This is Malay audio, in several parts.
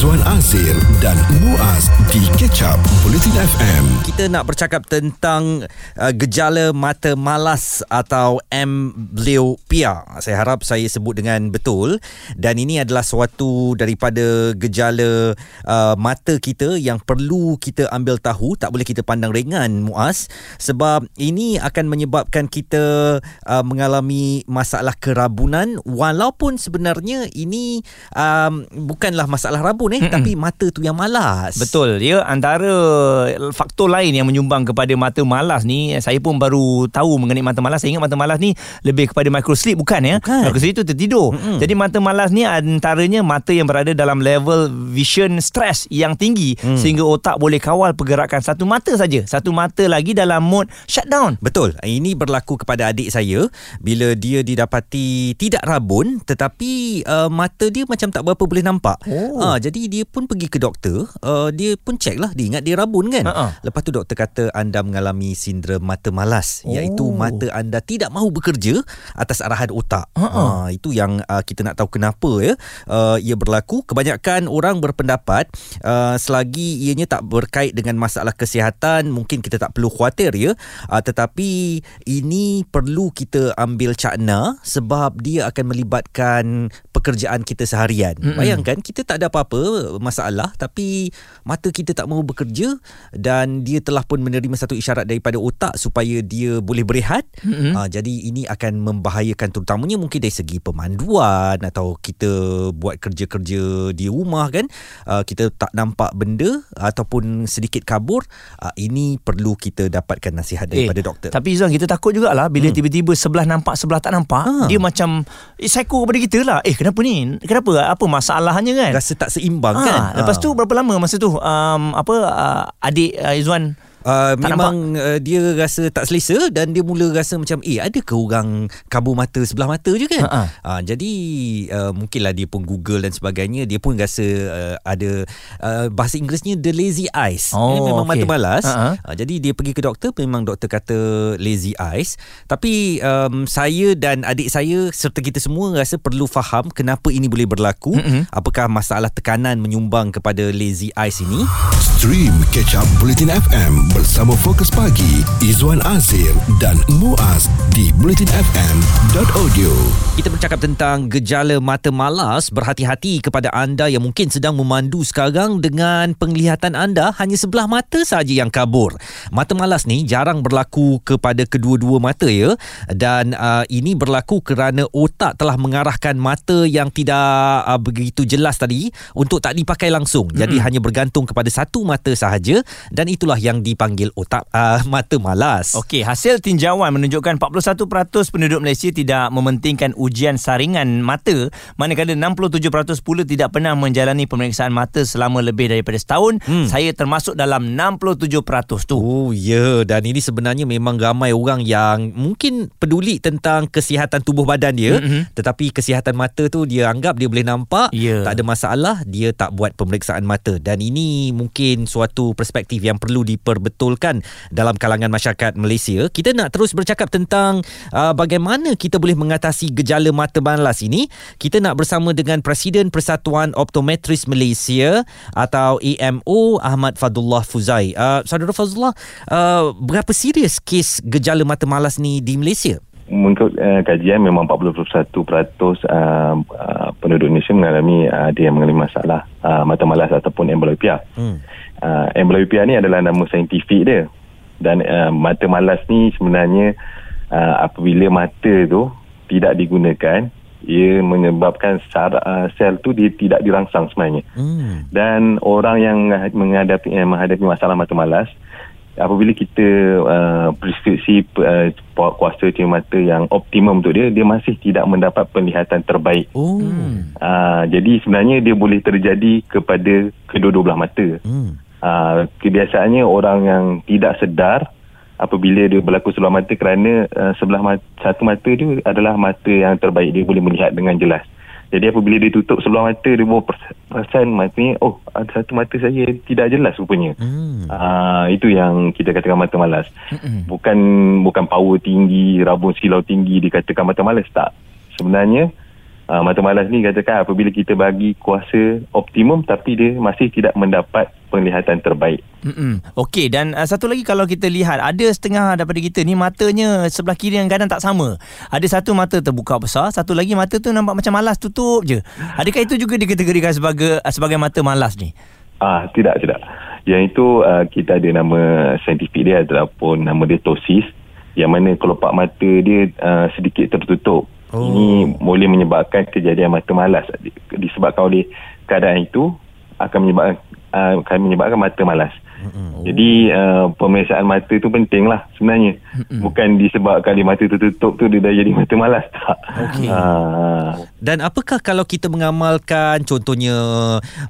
Izwan Azir dan Muaz di Ketchup Bulletin FM. Kita nak bercakap tentang uh, gejala mata malas atau amblyopia. Saya harap saya sebut dengan betul dan ini adalah suatu daripada gejala uh, mata kita yang perlu kita ambil tahu, tak boleh kita pandang ringan Muaz sebab ini akan menyebabkan kita uh, mengalami masalah kerabunan walaupun sebenarnya ini um, bukanlah masalah rabun eh Mm-mm. tapi mata tu yang malas. Betul. Dia antara faktor lain yang menyumbang kepada mata malas ni saya pun baru tahu mengenai mata malas. Saya ingat mata malas ni lebih kepada microsleep bukan ya? Bukan. Microsleep itu tertidur. Mm-mm. Jadi mata malas ni antaranya mata yang berada dalam level vision stress yang tinggi mm. sehingga otak boleh kawal pergerakan satu mata saja. Satu mata lagi dalam mode shutdown. Betul. Ini berlaku kepada adik saya bila dia didapati tidak rabun tetapi uh, mata dia macam tak berapa boleh nampak. Oh. Uh, jadi dia pun pergi ke doktor, uh, dia pun cek lah, dia ingat dia rabun kan. Uh-uh. Lepas tu doktor kata anda mengalami sindrom mata malas, oh. iaitu mata anda tidak mahu bekerja atas arahan otak. Uh-uh. Uh, itu yang uh, kita nak tahu kenapa ya. Uh, ia berlaku. Kebanyakan orang berpendapat uh, selagi ianya tak berkait dengan masalah kesihatan, mungkin kita tak perlu khawatir ya. Uh, tetapi ini perlu kita ambil cakna sebab dia akan melibatkan pekerjaan kita seharian. Mm-hmm. Bayangkan kita tak ada apa-apa masalah tapi mata kita tak mahu bekerja dan dia telah pun menerima satu isyarat daripada otak supaya dia boleh berehat. Mm-hmm. Uh, jadi ini akan membahayakan terutamanya mungkin dari segi pemanduan atau kita buat kerja-kerja di rumah kan. Uh, kita tak nampak benda ataupun sedikit kabur. Uh, ini perlu kita dapatkan nasihat daripada eh, doktor. Tapi Izzuan kita takut jugalah bila hmm. tiba-tiba sebelah nampak sebelah tak nampak. Ha. Dia macam eh, psycho kepada kita lah. Eh kenapa ni? Kenapa? Apa masalahnya kan? Rasa tak seimbang ha. kan? Lepas tu berapa lama masa tu um, apa uh, adik uh, Izzuan Uh, memang uh, dia rasa tak selesa dan dia mula rasa macam eh ada ke orang kabur mata sebelah mata je kan? Uh-huh. uh, jadi uh, mungkinlah dia pun google dan sebagainya. Dia pun rasa uh, ada uh, bahasa Inggerisnya the lazy eyes. Oh, Ini memang okay. mata malas uh-huh. uh, jadi dia pergi ke doktor memang doktor kata lazy eyes. Tapi um, saya dan adik saya serta kita semua rasa perlu faham kenapa ini boleh berlaku. Uh-huh. apakah masalah tekanan menyumbang kepada lazy eyes ini? Stream catch up bulletin FM bersama Fokus Pagi Izwan Azir dan Muaz di bulletinfm.audio. Kita bercakap tentang gejala mata malas. Berhati-hati kepada anda yang mungkin sedang memandu sekarang dengan penglihatan anda hanya sebelah mata saja yang kabur. Mata malas ni jarang berlaku kepada kedua-dua mata ya dan uh, ini berlaku kerana otak telah mengarahkan mata yang tidak uh, begitu jelas tadi untuk tak dipakai langsung. Jadi hmm. hanya bergantung kepada satu mata sahaja dan itulah yang di dipanggil otak uh, mata malas. Okey, hasil tinjauan menunjukkan 41% penduduk Malaysia tidak mementingkan ujian saringan mata, manakala 67% pula tidak pernah menjalani pemeriksaan mata selama lebih daripada setahun. Hmm. Saya termasuk dalam 67% tu. Oh, ya. Yeah. Dan ini sebenarnya memang ramai orang yang mungkin peduli tentang kesihatan tubuh badan dia, mm-hmm. tetapi kesihatan mata tu dia anggap dia boleh nampak, yeah. tak ada masalah, dia tak buat pemeriksaan mata. Dan ini mungkin suatu perspektif yang perlu diperbetulkan dibetulkan dalam kalangan masyarakat Malaysia. Kita nak terus bercakap tentang uh, bagaimana kita boleh mengatasi gejala mata malas ini. Kita nak bersama dengan Presiden Persatuan Optometris Malaysia atau AMO Ahmad Fadullah Fuzai. Uh, Saudara Fazullah, uh, berapa serius kes gejala mata malas ni di Malaysia? Mengikut uh, kajian memang 41% uh, uh, penduduk Indonesia mengalami uh, dia mengalami masalah uh, mata malas ataupun amblyopia. Hmm uh, amblyopia ni adalah nama saintifik dia dan uh, mata malas ni sebenarnya uh, apabila mata tu tidak digunakan ia menyebabkan sar, uh, sel tu dia tidak dirangsang sebenarnya hmm. dan orang yang menghadapi eh, menghadapi masalah mata malas apabila kita uh, preskripsi uh, kuasa cahaya mata yang optimum untuk dia dia masih tidak mendapat penglihatan terbaik oh. uh, jadi sebenarnya dia boleh terjadi kepada kedua-dua belah mata hmm. Uh, kebiasaannya orang yang tidak sedar apabila dia berlaku sebelah mata kerana uh, sebelah mata, satu mata dia adalah mata yang terbaik dia boleh melihat dengan jelas. Jadi apabila dia tutup sebelah mata dia baru perasan matanya oh ada satu mata saya tidak jelas rupanya. Hmm. Uh, itu yang kita katakan mata malas. Hmm. Bukan bukan power tinggi, rabun silau tinggi dikatakan mata malas tak. Sebenarnya uh, mata malas ni katakan apabila kita bagi kuasa optimum tapi dia masih tidak mendapat penglihatan terbaik. Mm-mm. Okey dan uh, satu lagi kalau kita lihat ada setengah daripada kita ni matanya sebelah kiri dan kanan tak sama. Ada satu mata terbuka besar, satu lagi mata tu nampak macam malas tutup je. Adakah itu juga dikategorikan sebagai uh, sebagai mata malas ni? Ah tidak tidak. Yang itu uh, kita ada nama saintifik dia ataupun nama dia tosis yang mana kelopak mata dia uh, sedikit tertutup. Oh. Ini boleh menyebabkan kejadian mata malas disebabkan oleh keadaan itu akan menyebabkan uh, akan menyebabkan mata malas. Oh. Jadi uh, pemeriksaan mata tu penting lah sebenarnya. Mm-mm. Bukan disebabkan di mata tertutup tu dia dah jadi mata malas tak. Okay. Uh. Dan apakah kalau kita mengamalkan contohnya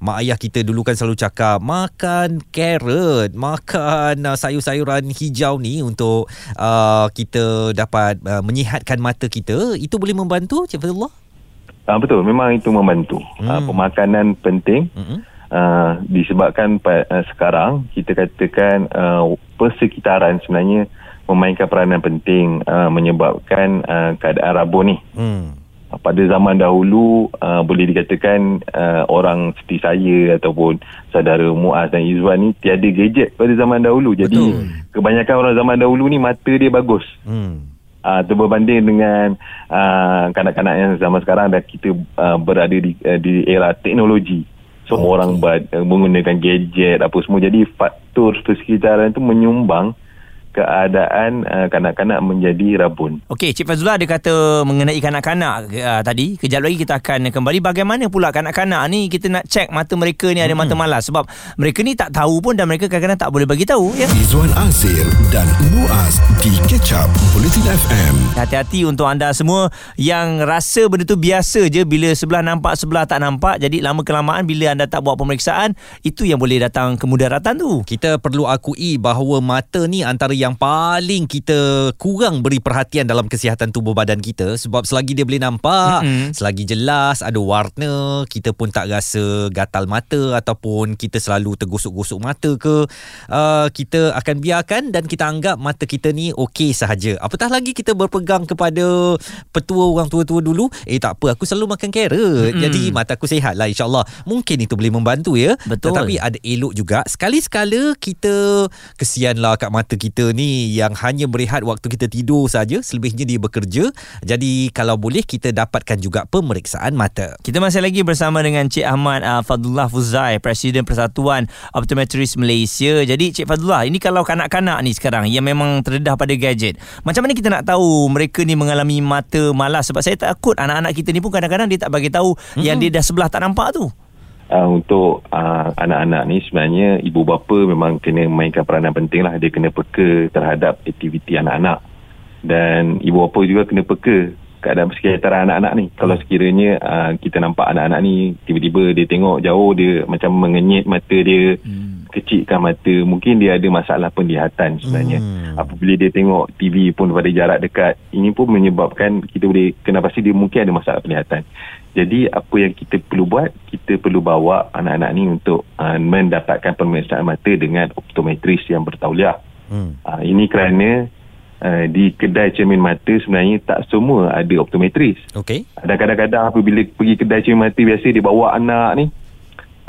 mak ayah kita dulu kan selalu cakap makan carrot, makan uh, sayur-sayuran hijau ni untuk uh, kita dapat uh, menyihatkan mata kita. Itu boleh membantu Cik Fadullah? Uh, betul, memang itu membantu. Hmm. Uh, pemakanan penting. Hmm uh, disebabkan uh, sekarang kita katakan uh, persekitaran sebenarnya memainkan peranan penting uh, menyebabkan uh, keadaan rabun ni. Hmm. Pada zaman dahulu uh, boleh dikatakan uh, orang seperti saya ataupun saudara Muaz dan Izwan ni tiada gadget pada zaman dahulu. Jadi Betul. kebanyakan orang zaman dahulu ni mata dia bagus. Hmm. Uh, berbanding dengan uh, kanak-kanak yang zaman sekarang dan kita uh, berada di, uh, di era teknologi semua okay. orang uh, menggunakan gadget apa semua jadi faktor persekitaran itu menyumbang keadaan uh, kanak-kanak menjadi rabun. Okey, Cik Fazullah ada kata mengenai kanak-kanak uh, tadi. Kejap lagi kita akan kembali bagaimana pula kanak-kanak ni kita nak cek mata mereka ni ada hmm. mata malas sebab mereka ni tak tahu pun dan mereka kadang-kadang tak boleh bagi tahu ya. Izwan Azir dan Muaz di Ketchup Politin FM. Hati-hati untuk anda semua yang rasa benda tu biasa je bila sebelah nampak sebelah tak nampak jadi lama kelamaan bila anda tak buat pemeriksaan itu yang boleh datang kemudaratan tu. Kita perlu akui bahawa mata ni antara yang paling kita kurang beri perhatian dalam kesihatan tubuh badan kita sebab selagi dia boleh nampak, mm-hmm. selagi jelas ada warna, kita pun tak rasa gatal mata ataupun kita selalu tergosok-gosok mata ke, uh, kita akan biarkan dan kita anggap mata kita ni okey sahaja. Apatah lagi kita berpegang kepada petua orang tua-tua dulu, eh tak apa aku selalu makan carrot. Mm-hmm. Jadi mata aku sihat lah insyaAllah. Mungkin itu boleh membantu ya. Betul. Tetapi ada elok juga. Sekali-sekala kita kesianlah kat mata kita ni yang hanya berehat waktu kita tidur saja selebihnya dia bekerja. Jadi kalau boleh kita dapatkan juga pemeriksaan mata. Kita masih lagi bersama dengan Cik Ahmad uh, Fadullah Fuzai Presiden Persatuan Optometris Malaysia. Jadi Cik Fadullah ini kalau kanak-kanak ni sekarang yang memang terdedah pada gadget macam mana kita nak tahu mereka ni mengalami mata malas? Sebab saya takut anak-anak kita ni pun kadang-kadang dia tak bagi tahu mm-hmm. yang dia dah sebelah tak nampak tu uh, untuk uh, anak-anak ni sebenarnya ibu bapa memang kena mainkan peranan penting lah. Dia kena peka terhadap aktiviti anak-anak. Dan ibu bapa juga kena peka keadaan persekitaran anak-anak ni. Kalau sekiranya uh, kita nampak anak-anak ni tiba-tiba dia tengok jauh dia macam mengenyit mata dia. Hmm. Kecilkan mata mungkin dia ada masalah penglihatan sebenarnya hmm. apabila dia tengok TV pun pada jarak dekat ini pun menyebabkan kita boleh kena pasti dia mungkin ada masalah penglihatan jadi apa yang kita perlu buat, kita perlu bawa anak-anak ni untuk uh, mendapatkan pemeriksaan mata dengan optometris yang bertauliah. Hmm. Uh, ini kerana uh, di kedai cermin mata sebenarnya tak semua ada optometris. Okay. Ada kadang-kadang apabila pergi kedai cermin mata biasa dia bawa anak ni.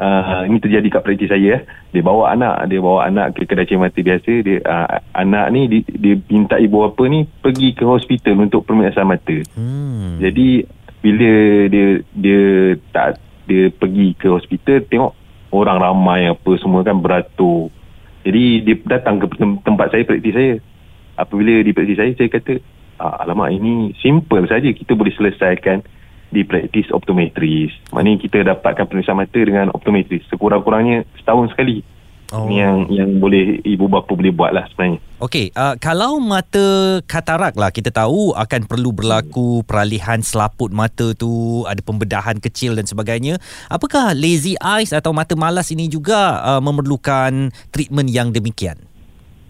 Uh, ini terjadi kat praktis saya. Eh. Dia bawa anak, dia bawa anak ke kedai cermin biasa. Dia, uh, anak ni dia, dia minta ibu bapa ni pergi ke hospital untuk pemeriksaan mata. Hmm. Jadi bila dia dia tak dia pergi ke hospital tengok orang ramai apa semua kan beratur jadi dia datang ke tempat saya praktis saya apabila di praktis saya saya kata ah, alamak ini simple saja kita boleh selesaikan di praktis optometris maknanya kita dapatkan pemeriksaan mata dengan optometris sekurang-kurangnya setahun sekali Oh. Ini yang yang boleh ibu bapa boleh buat lah sebenarnya. Okey, uh, kalau mata katarak lah kita tahu akan perlu berlaku peralihan selaput mata tu, ada pembedahan kecil dan sebagainya. Apakah lazy eyes atau mata malas ini juga uh, memerlukan treatment yang demikian?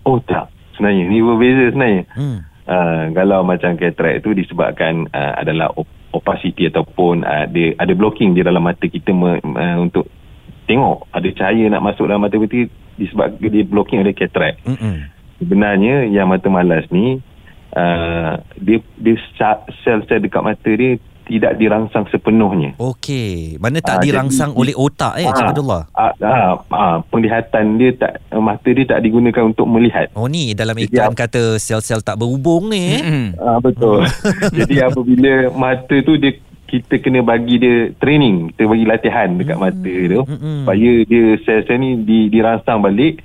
Oh tak, sebenarnya ini berbeza sebenarnya. Hmm. Uh, kalau macam katarak itu disebabkan uh, adalah opacity ataupun uh, ada ada blocking di dalam mata kita me, uh, untuk tengok ada cahaya nak masuk dalam mata kita disebabkan dia blocking oleh cataract. Mm-hmm. Sebenarnya yang mata malas ni uh, dia dia sel-sel dekat mata dia tidak dirangsang sepenuhnya. Okey, mana tak Ah, dirangsang jadi- oleh otak eh, Cik Abdullah. Ah, ah, ah, penglihatan dia tak mata dia tak digunakan untuk melihat. Oh ni dalam Jadi, iklan apa- kata sel-sel tak berhubung ni. eh. Mm-mm. Ah, betul. Jadi apabila mata tu dia kita kena bagi dia training, kita bagi latihan dekat mata tu Mm-mm. supaya dia sel-sel ni di, dirangsang balik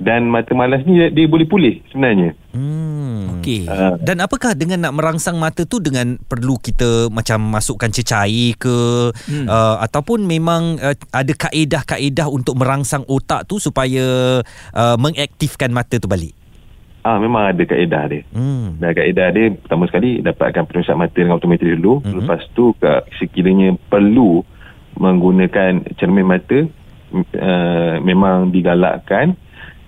dan mata malas ni dia, dia boleh pulih sebenarnya. Hmm. Okey. Ah, Dan apakah dengan nak merangsang mata tu dengan perlu kita macam masukkan cecair ke hmm. uh, ataupun memang uh, ada kaedah-kaedah untuk merangsang otak tu supaya uh, mengaktifkan mata tu balik. ah memang ada kaedah dia. Hmm. Dan kaedah dia pertama sekali dapatkan penyusat mata dengan optometri dulu. Mm-hmm. Lepas tu sekiranya perlu menggunakan cermin mata uh, memang digalakkan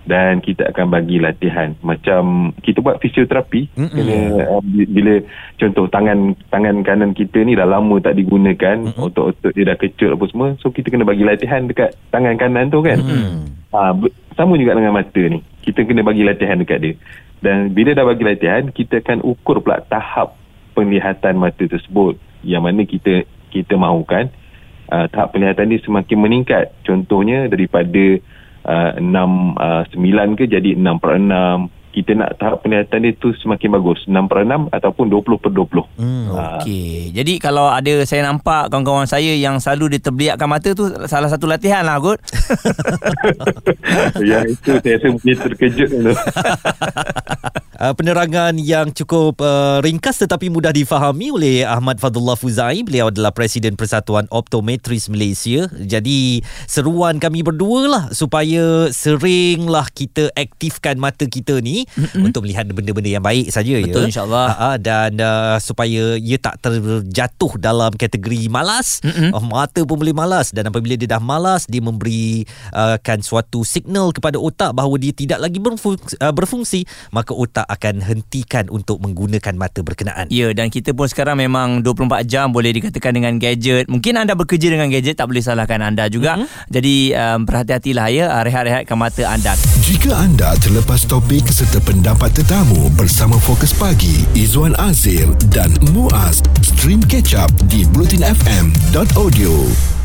dan kita akan bagi latihan macam kita buat fisioterapi Mm-mm. kena uh, bi- bila contoh tangan tangan kanan kita ni dah lama tak digunakan Mm-mm. otot-otot dia dah kecut apa semua so kita kena bagi latihan dekat tangan kanan tu kan Hmm. Ha, sama juga dengan mata ni. Kita kena bagi latihan dekat dia. Dan bila dah bagi latihan, kita akan ukur pula tahap penglihatan mata tersebut. Yang mana kita kita mahukan uh, tahap penglihatan dia semakin meningkat. Contohnya daripada uh, 6 uh, 9 ke jadi 6 per 6. Kita nak tahap penglihatan dia tu semakin bagus. 6 per 6 ataupun 20 per 20. Hmm. Ah. Okey. Jadi kalau ada saya nampak kawan-kawan saya yang selalu diterbiakkan mata tu salah satu latihan lah kot. Yang itu saya rasa mungkin terkejut tu. Uh, penerangan yang cukup uh, ringkas tetapi mudah difahami oleh Ahmad Fadullah Fuzai. Beliau adalah Presiden Persatuan Optometris Malaysia. Jadi seruan kami berdua lah supaya seringlah kita aktifkan mata kita ni mm-hmm. untuk melihat benda-benda yang baik saja ya. Betul, insyaAllah. Ha, dan uh, supaya ia tak terjatuh dalam kategori malas. Mm-mm. Uh, mata pun boleh malas dan apabila dia dah malas dia memberi uh, suatu signal kepada otak bahawa dia tidak lagi berfungsi, uh, berfungsi maka otak akan hentikan untuk menggunakan mata berkenaan. Ya dan kita pun sekarang memang 24 jam boleh dikatakan dengan gadget. Mungkin anda bekerja dengan gadget tak boleh salahkan anda juga. Mm-hmm. Jadi um, berhati-hatilah ya uh, rehat-rehatkan mata anda. Jika anda terlepas topik serta pendapat tetamu bersama Fokus Pagi, Izwan Azir dan Muaz, stream catch up di blutinfm.audio.